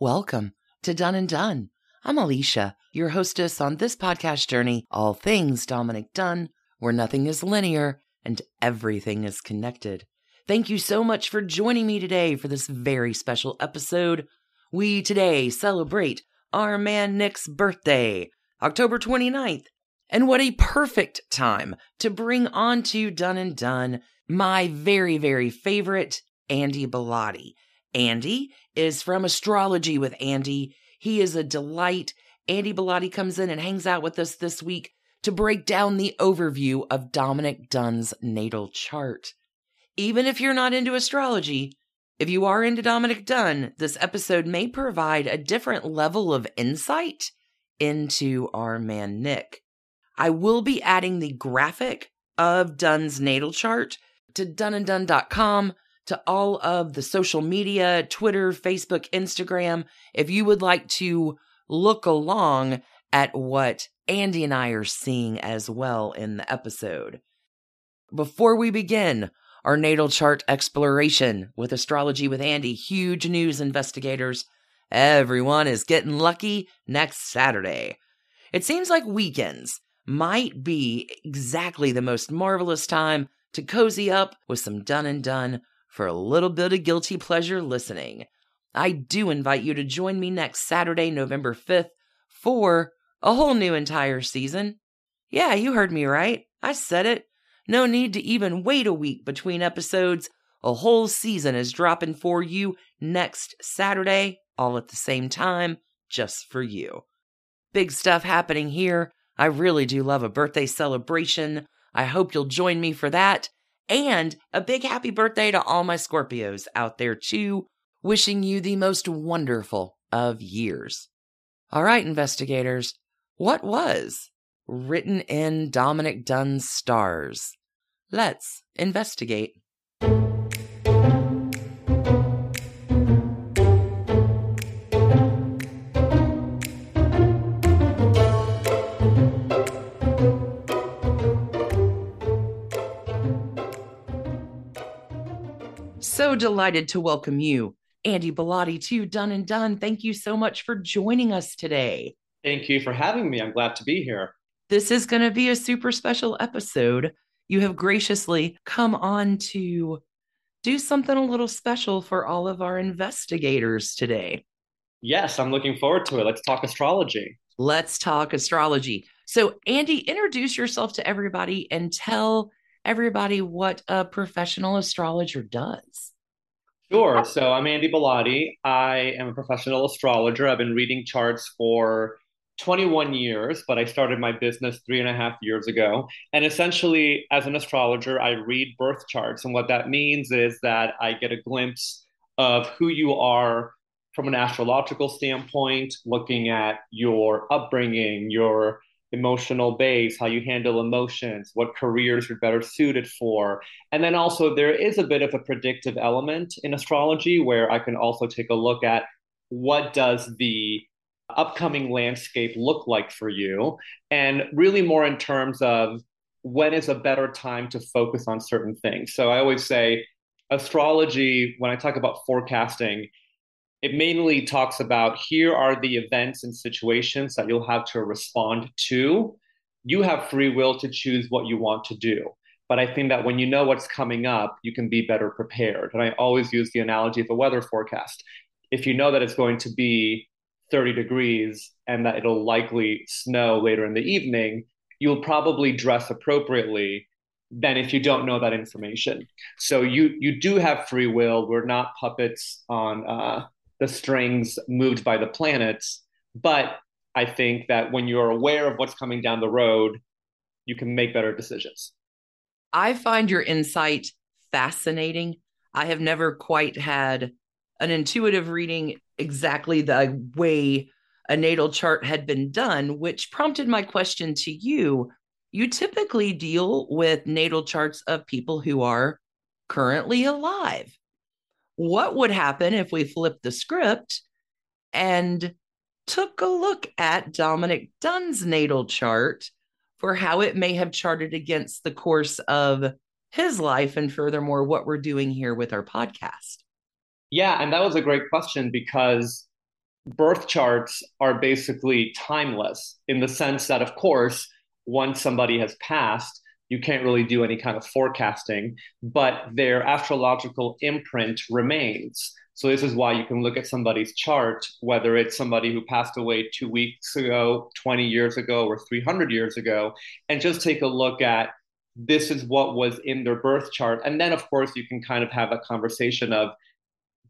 Welcome to Done and Dunne. I'm Alicia, your hostess on this podcast journey, all things Dominick Dunne, where nothing is linear and everything is connected. Thank you so much for joining me today for this very special episode. We today celebrate our man Nick's birthday, October 29th. And what a perfect time to bring on to Done and Dunne my very, very favorite Andy Bellatti. Andy is from Astrology with Andy. He is a delight. Andy Bellatti comes in and hangs out with us this week to break down the overview of Dominick Dunne's natal chart. Even if you're not into astrology, if you are into Dominick Dunne, this episode may provide a different level of insight into our man Nick. I will be adding the graphic of Dunne's natal chart to doneanddone.com to all of the social media Twitter, Facebook, Instagram. If you would like to look along at what Andy and I are seeing as well in the episode. Before we begin, our natal chart exploration with Astrology with Andy, huge news investigators. Everyone is getting lucky next Saturday. It seems like weekends might be exactly the most marvelous time to cozy up with some done and Dunne for a little bit of guilty pleasure listening. I do invite you to join me next Saturday, November 5th, for a whole new entire season. Yeah, you heard me right. I said it. No need to even wait a week between episodes. A whole season is dropping for you next Saturday, all at the same time, just for you. Big stuff happening here. I really do love a birthday celebration. I hope you'll join me for that. And a big happy birthday to all my Scorpios out there, too. Wishing you the most wonderful of years. All right, investigators, what was written in Dominick Dunne's stars? Let's investigate. Delighted to welcome you, Andy Bellatti, to Done and Dunne. Thank you so much for joining us today. Thank you for having me. I'm glad to be here. This is going to be a super special episode. You have graciously come on to do something a little special for all of our investigators today. Yes, I'm looking forward to it. Let's talk astrology. Let's talk astrology. So, Andy, introduce yourself to everybody and tell everybody what a professional astrologer does. Sure. So I'm Andy Bellatti. I am a professional astrologer. I've been reading charts for 21 years, but I started my business three and a half years ago. And essentially, as an astrologer, I read birth charts. And what that means is that I get a glimpse of who you are from an astrological standpoint, looking at your upbringing, your emotional base, how you handle emotions, what careers you're better suited for. And then also, there is a bit of a predictive element in astrology where I can also take a look at what does the upcoming landscape look like for you and really more in terms of when is a better time to focus on certain things so i always say astrology when i talk about forecasting it mainly talks about here are the events and situations that you'll have to respond to. You have free will to choose what you want to do. But I think that when you know what's coming up, you can be better prepared. And I always use the analogy of a weather forecast. If you know that it's going to be 30 degrees and that it'll likely snow later in the evening, you'll probably dress appropriately than if you don't know that information. So you you do have free will. We're not puppets on uh, the strings moved by the planets. But I think that when you're aware of what's coming down the road, you can make better decisions. I find your insight fascinating. I have never quite had an intuitive reading exactly the way a natal chart had been done, which prompted my question to you. You typically deal with natal charts of people who are currently alive what would happen if we flipped the script and took a look at Dominick Dunne's natal chart for how it may have charted against the course of his life and furthermore what we're doing here with our podcast? Yeah, and that was a great question because birth charts are basically timeless in the sense that, of course, once somebody has passed, you can't really do any kind of forecasting, but their astrological imprint remains. So, this is why you can look at somebody's chart, whether it's somebody who passed away two weeks ago, 20 years ago, or 300 years ago, and just take a look at this is what was in their birth chart. And then, of course, you can kind of have a conversation of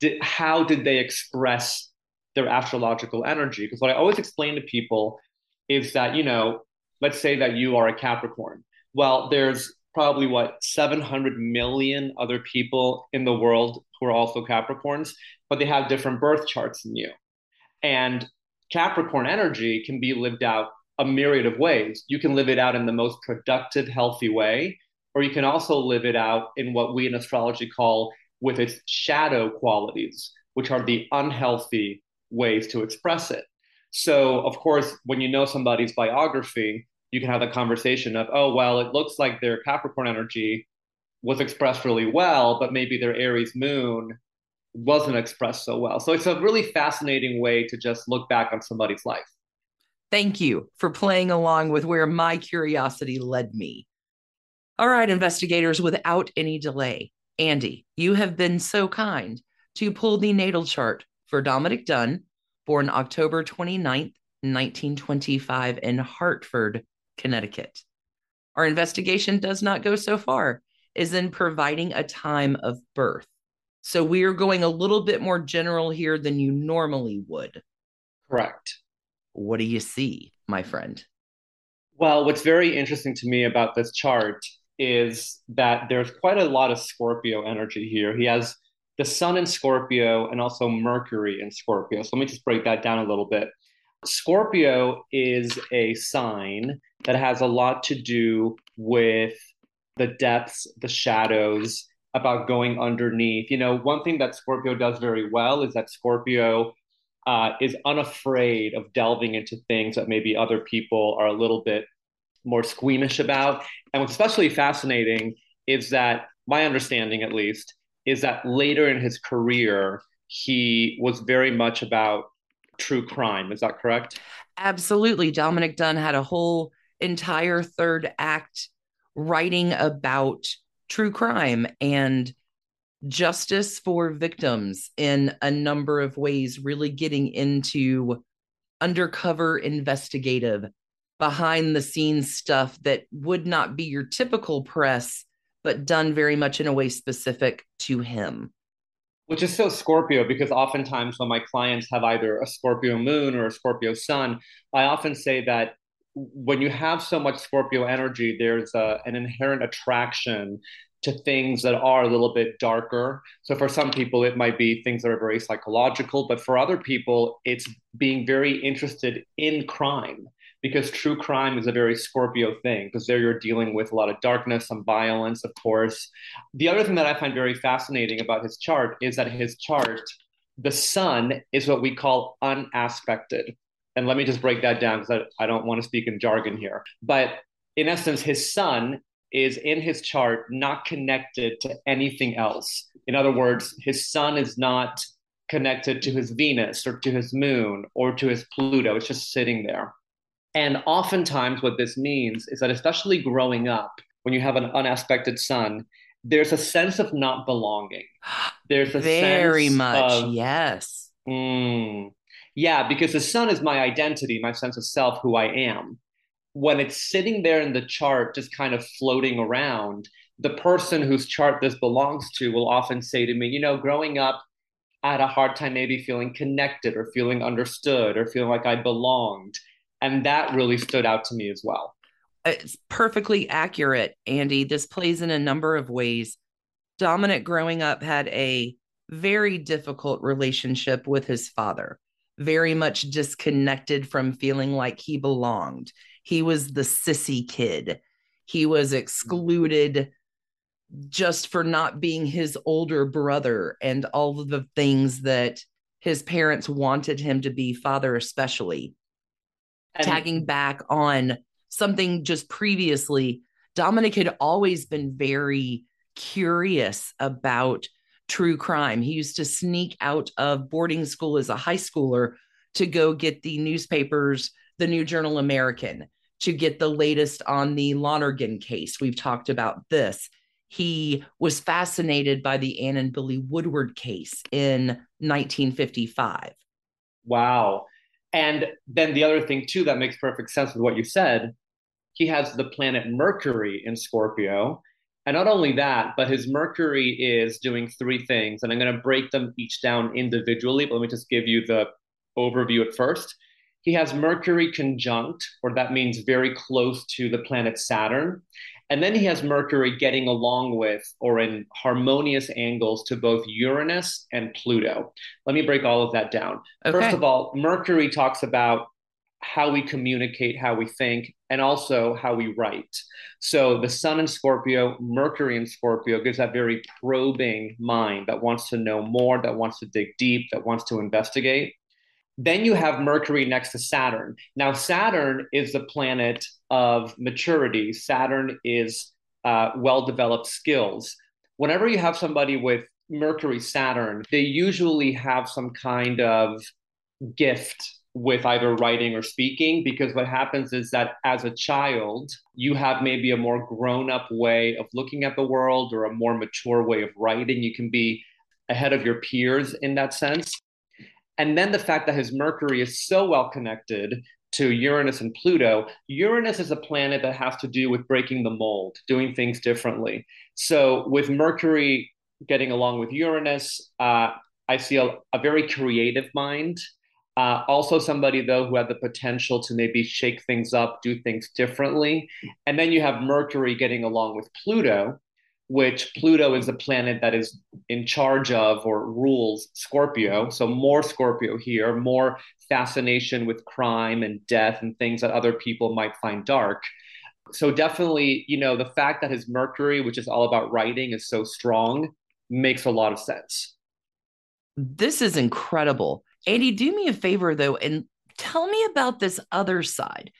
did, how did they express their astrological energy? Because what I always explain to people is that, you know, let's say that you are a Capricorn. Well, there's probably what 700 million other people in the world who are also Capricorns, but they have different birth charts than you. And Capricorn energy can be lived out a myriad of ways. You can live it out in the most productive, healthy way, or you can also live it out in what we in astrology call with its shadow qualities, which are the unhealthy ways to express it. So, of course, when you know somebody's biography, you can have the conversation of, oh, well, it looks like their Capricorn energy was expressed really well, but maybe their Aries moon wasn't expressed so well. So it's a really fascinating way to just look back on somebody's life. Thank you for playing along with where my curiosity led me. All right, investigators, without any delay, Andy, you have been so kind to pull the natal chart for Dominick Dunne, born October 29th, 1925, in Hartford, Connecticut. Our investigation does not go so far as in providing a time of birth. So we are going a little bit more general here than you normally would. Correct. What do you see, my friend? Well, what's very interesting to me about this chart is that there's quite a lot of Scorpio energy here. He has the sun in Scorpio and also Mercury in Scorpio. So let me just break that down a little bit. Scorpio is a sign that has a lot to do with the depths, the shadows, about going underneath. You know, one thing that Scorpio does very well is that Scorpio uh, is unafraid of delving into things that maybe other people are a little bit more squeamish about. And what's especially fascinating is that, my understanding at least, is that later in his career, he was very much about true crime. Is that correct? Absolutely. Dominick Dunne had a whole entire third act writing about true crime and justice for victims in a number of ways, really getting into undercover investigative, behind the scenes stuff that would not be your typical press but done very much in a way specific to him. Which is so Scorpio because oftentimes when my clients have either a Scorpio moon or a Scorpio sun, I often say that when you have so much Scorpio energy, there's a, an inherent attraction to things that are a little bit darker. So for some people, it might be things that are very psychological, but for other people, it's being very interested in crime because true crime is a very Scorpio thing, because there you're dealing with a lot of darkness, some violence, of course. The other thing that I find very fascinating about his chart is that his chart, the sun is what we call unaspected. And let me just break that down because I, I don't want to speak in jargon here. But in essence, his sun is in his chart not connected to anything else. In other words, his sun is not connected to his Venus or to his moon or to his Pluto. It's just sitting there. And oftentimes, what this means is that, especially growing up, when you have an unaspected sun, there's a sense of not belonging. There's a very much, of, yes. Mm, yeah, because the sun is my identity, my sense of self, who I am. When it's sitting there in the chart, just kind of floating around, the person whose chart this belongs to will often say to me, you know, growing up, I had a hard time maybe feeling connected or feeling understood or feeling like I belonged. And that really stood out to me as well. It's perfectly accurate, Andy. This plays in a number of ways. Dominick, growing up, had a very difficult relationship with his father, very much disconnected from feeling like he belonged. He was the sissy kid. He was excluded just for not being his older brother and all of the things that his parents wanted him to be, father especially and tagging back on something just previously, Dominick had always been very curious about true crime. He used to sneak out of boarding school as a high schooler to go get the newspapers, the New Journal American, to get the latest on the Lonergan case. We've talked about this. He was fascinated by the Ann and Billy Woodward case in 1955. Wow. And then the other thing, too, that makes perfect sense with what you said, he has the planet Mercury in Scorpio. And not only that, but his Mercury is doing three things. And I'm going to break them each down individually, but let me just give you the overview at first. He has Mercury conjunct, or that means very close to the planet Saturn. And then he has Mercury getting along with or in harmonious angles to both Uranus and Pluto. Let me break all of that down. Okay. First of all, Mercury talks about how we communicate, how we think, and also how we write. So the Sun in Scorpio, Mercury in Scorpio gives that very probing mind that wants to know more, that wants to dig deep, that wants to investigate. Then you have Mercury next to Saturn. Now, Saturn is the planet of maturity, Saturn is uh, well developed skills. Whenever you have somebody with Mercury, Saturn, they usually have some kind of gift with either writing or speaking because what happens is that as a child you have maybe a more grown up way of looking at the world or a more mature way of writing you can be ahead of your peers in that sense and then the fact that his Mercury is so well connected to Uranus and Pluto, Uranus is a planet that has to do with breaking the mold, doing things differently. So with Mercury getting along with Uranus, uh, I see a, a, very creative mind. Uh, also, somebody though who had the potential to maybe shake things up, do things differently. And then you have Mercury getting along with Pluto, which Pluto is the planet that is in charge of or rules Scorpio. So, more Scorpio here, more fascination with crime and death and things that other people might find dark. So, definitely, you know, the fact that his Mercury, which is all about writing, is so strong makes a lot of sense. This is incredible. Andy, do me a favor though, and tell me about this other side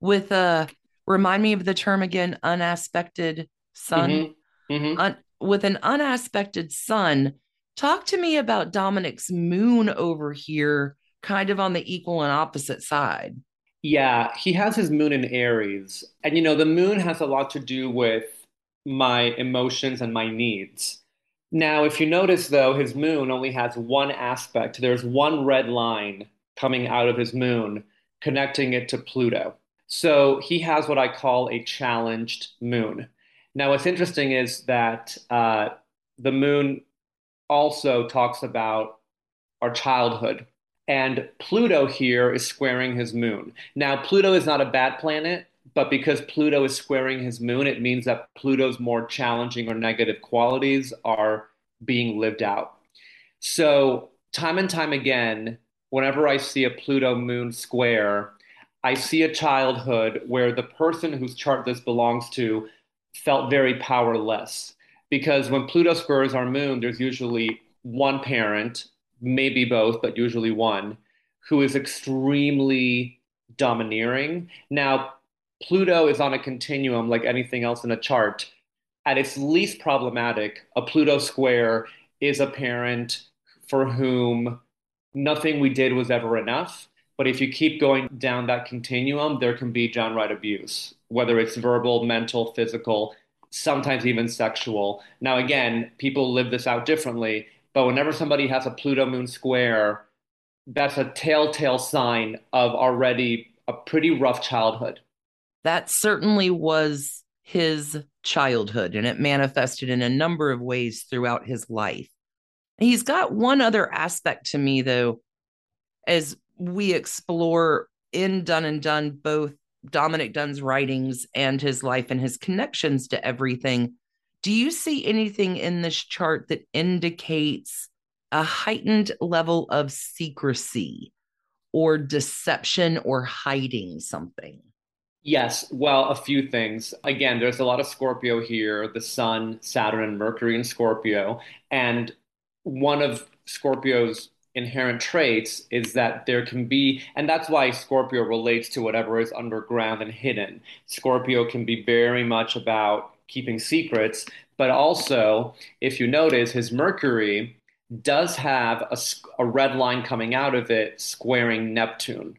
with uh remind me of the term again, unaspected sun. Mm-hmm mm-hmm. un- with an unaspected sun. Talk to me about Dominick's moon over here, kind of on the equal and opposite side. Yeah, he has his moon in Aries. And, you know, the moon has a lot to do with my emotions and my needs. Now, if you notice, though, his moon only has one aspect. There's one red line coming out of his moon connecting it to Pluto. So he has what I call a challenged moon. Now, what's interesting is that uh, the moon also talks about our childhood. And Pluto here is squaring his moon. Now, Pluto is not a bad planet, but because Pluto is squaring his moon, it means that Pluto's more challenging or negative qualities are being lived out. So, time and time again, whenever I see a Pluto moon square, I see a childhood where the person whose chart this belongs to felt very powerless because when Pluto squares our moon, there's usually one parent, maybe both, but usually one, who is extremely domineering. Now, Pluto is on a continuum like anything else in a chart. At its least problematic, a Pluto square is a parent for whom nothing we did was ever enough. But if you keep going down that continuum, there can be downright abuse whether it's verbal, mental, physical, sometimes even sexual. Now, again, people live this out differently, but whenever somebody has a Pluto moon square, that's a telltale sign of already a pretty rough childhood. That certainly was his childhood, and it manifested in a number of ways throughout his life. He's got one other aspect to me, though, as we explore in Done and Dunne both Dominick Dunne's writings and his life and his connections to everything, do you see anything in this chart that indicates a heightened level of secrecy or deception or hiding something? Yes, well, a few things. Again, there's a lot of Scorpio here, the Sun, Saturn, and Mercury in Scorpio. And one of Scorpio's inherent traits is that there can be, and that's why Scorpio relates to whatever is underground and hidden. Scorpio can be very much about keeping secrets, but also, if you notice, his Mercury does have a, a red line coming out of it squaring Neptune.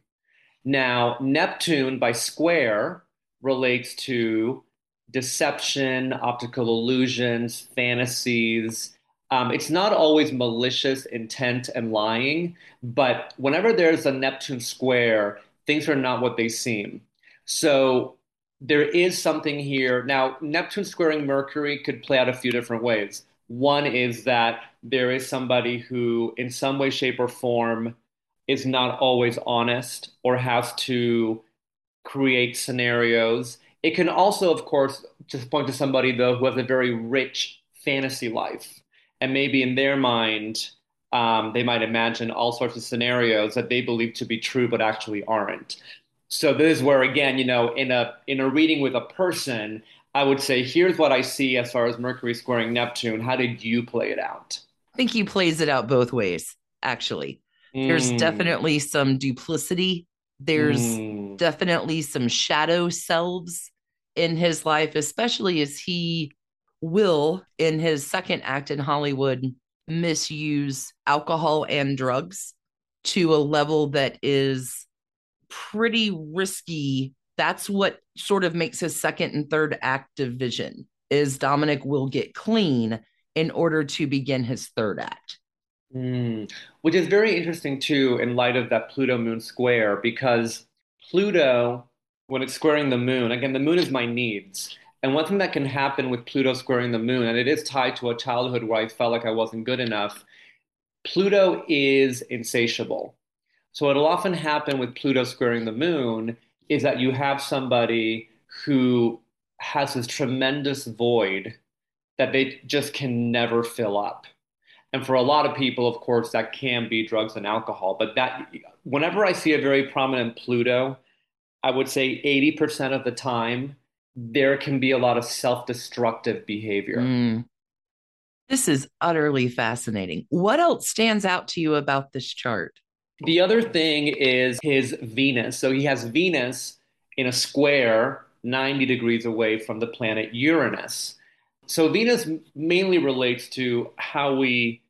Now, Neptune by square relates to deception, optical illusions, fantasies. Um, it's not always malicious intent and lying, but whenever there's a Neptune square, things are not what they seem. So there is something here. Now, Neptune squaring Mercury could play out a few different ways. One is that there is somebody who, in some way, shape, or form, is not always honest or has to create scenarios. It can also, of course, just point to somebody, though, who has a very rich fantasy life. And maybe in their mind, um, they might imagine all sorts of scenarios that they believe to be true but actually aren't. So this is where again, you know, in a in a reading with a person, I would say, here's what I see as far as Mercury squaring Neptune. How did you play it out? I think he plays it out both ways, actually. Mm. There's definitely some duplicity. There's mm. definitely some shadow selves in his life, especially as he will, in his second act in Hollywood, misuse alcohol and drugs to a level that is pretty risky. That's what sort of makes his second and third act of vision is Dominick will get clean in order to begin his third act. Mm, which is very interesting too in light of that Pluto moon square because Pluto when it's squaring the moon again the moon is my needs and one thing that can happen with Pluto squaring the moon and it is tied to a childhood where I felt like I wasn't good enough Pluto is insatiable so what'll often happen with Pluto squaring the moon is that you have somebody who has this tremendous void that they just can never fill up. And for a lot of people, of course, that can be drugs and alcohol. But that whenever I see a very prominent Pluto, I would say 80% of the time, there can be a lot of self destructive behavior. Mm. This is utterly fascinating. What else stands out to you about this chart? The other thing is his Venus. So he has Venus in a square 90 degrees away from the planet Uranus. So Venus mainly relates to how we,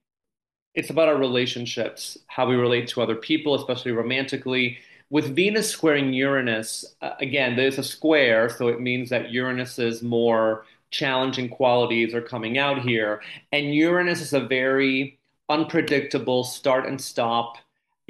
it's about our relationships, how we relate to other people, especially romantically. With Venus squaring Uranus, uh, again, there's a square, so it means that Uranus's more challenging qualities are coming out here. And Uranus is a very unpredictable start and stop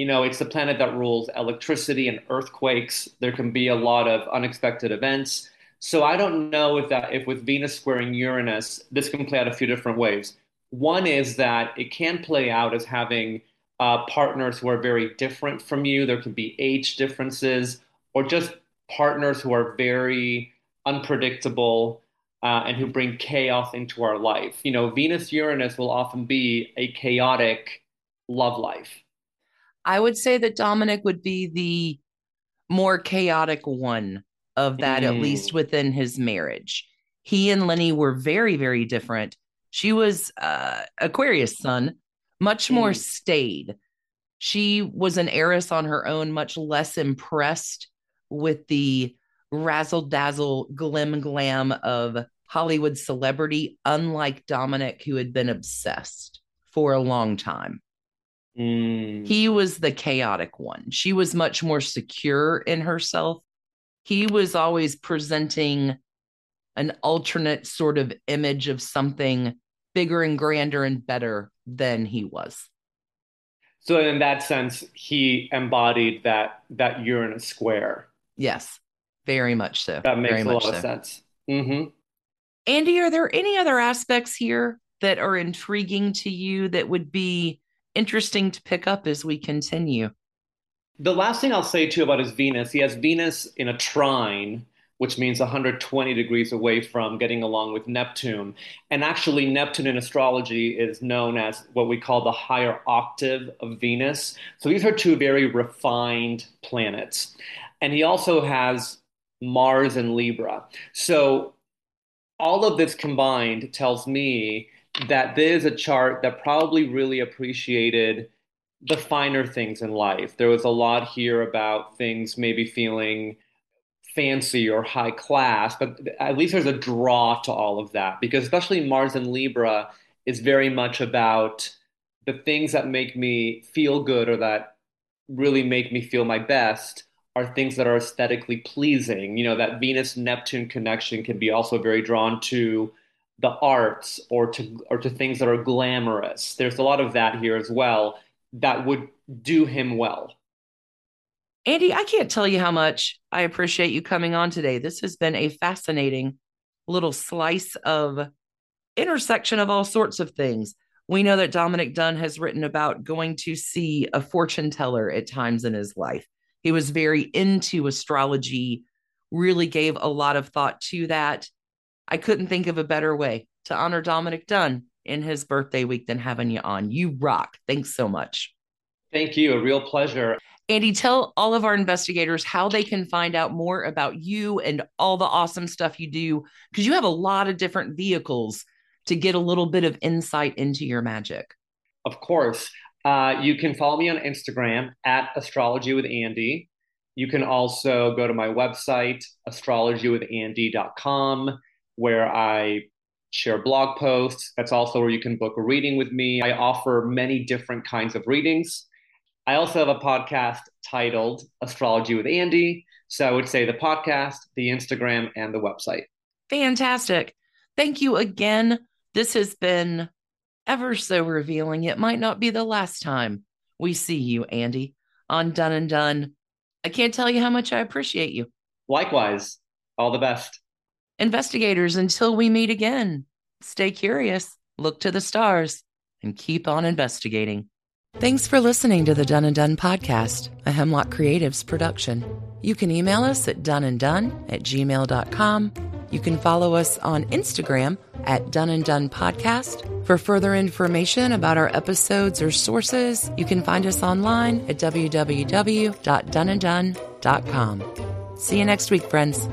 you know, it's the planet that rules electricity and earthquakes. There can be a lot of unexpected events. So I don't know if that if with Venus squaring Uranus, this can play out a few different ways. One is that it can play out as having uh, partners who are very different from you. There can be age differences, or just partners who are very unpredictable uh, and who bring chaos into our life. You know, Venus Uranus will often be a chaotic love life. I would say that Dominick would be the more chaotic one of that, mm. at least within his marriage. He and Lenny were very, very different. She was uh, Aquarius sun, much mm. more staid. She was an heiress on her own, much less impressed with the razzle dazzle, glim glam of Hollywood celebrity, unlike Dominick, who had been obsessed for a long time. Mm. He was the chaotic one. She was much more secure in herself. He was always presenting an alternate sort of image of something bigger and grander and better than he was. So in that sense, he embodied that that Uranus square. Yes, very much so. That makes very a lot so. of sense. Mm-hmm. Andy, are there any other aspects here that are intriguing to you that would be interesting to pick up as we continue. The last thing I'll say too about his Venus, he has Venus in a trine, which means 120 degrees away from getting along with Neptune. And actually, Neptune in astrology is known as what we call the higher octave of Venus. So these are two very refined planets. And he also has Mars and Libra. So all of this combined tells me that there's a chart that probably really appreciated the finer things in life. There was a lot here about things maybe feeling fancy or high class, but at least there's a draw to all of that because especially Mars and Libra is very much about the things that make me feel good or that really make me feel my best are things that are aesthetically pleasing. You know, that Venus Neptune connection can be also very drawn to the arts or to or to things that are glamorous. There's a lot of that here as well that would do him well. Andy, I can't tell you how much I appreciate you coming on today. This has been a fascinating little slice of intersection of all sorts of things. We know that Dominick Dunne has written about going to see a fortune teller at times in his life. He was very into astrology, really gave a lot of thought to that. I couldn't think of a better way to honor Dominick Dunne in his birthday week than having you on. You rock. Thanks so much. Thank you. A real pleasure. Andy, tell all of our investigators how they can find out more about you and all the awesome stuff you do, because you have a lot of different vehicles to get a little bit of insight into your magic. Of course. Uh, you can follow me on Instagram at astrology with Andy. You can also go to my website, astrologywithandy.com, where I share blog posts. That's also where you can book a reading with me. I offer many different kinds of readings. I also have a podcast titled Astrology with Andy. So I would say the podcast, the Instagram, and the website. Fantastic. Thank you again. This has been ever so revealing. It might not be the last time we see you, Andy, on Done and Dunne. I can't tell you how much I appreciate you. Likewise. All the best. Investigators, until we meet again, stay curious, look to the stars, and keep on investigating. Thanks for listening to the Done and Dunne podcast, a Hemlock Creatives production. You can email us at doneanddone at gmail.com. You can follow us on Instagram at Done and Dunne Podcast. For further information about our episodes or sources, you can find us online at www.doneanddone.com. See you next week, friends.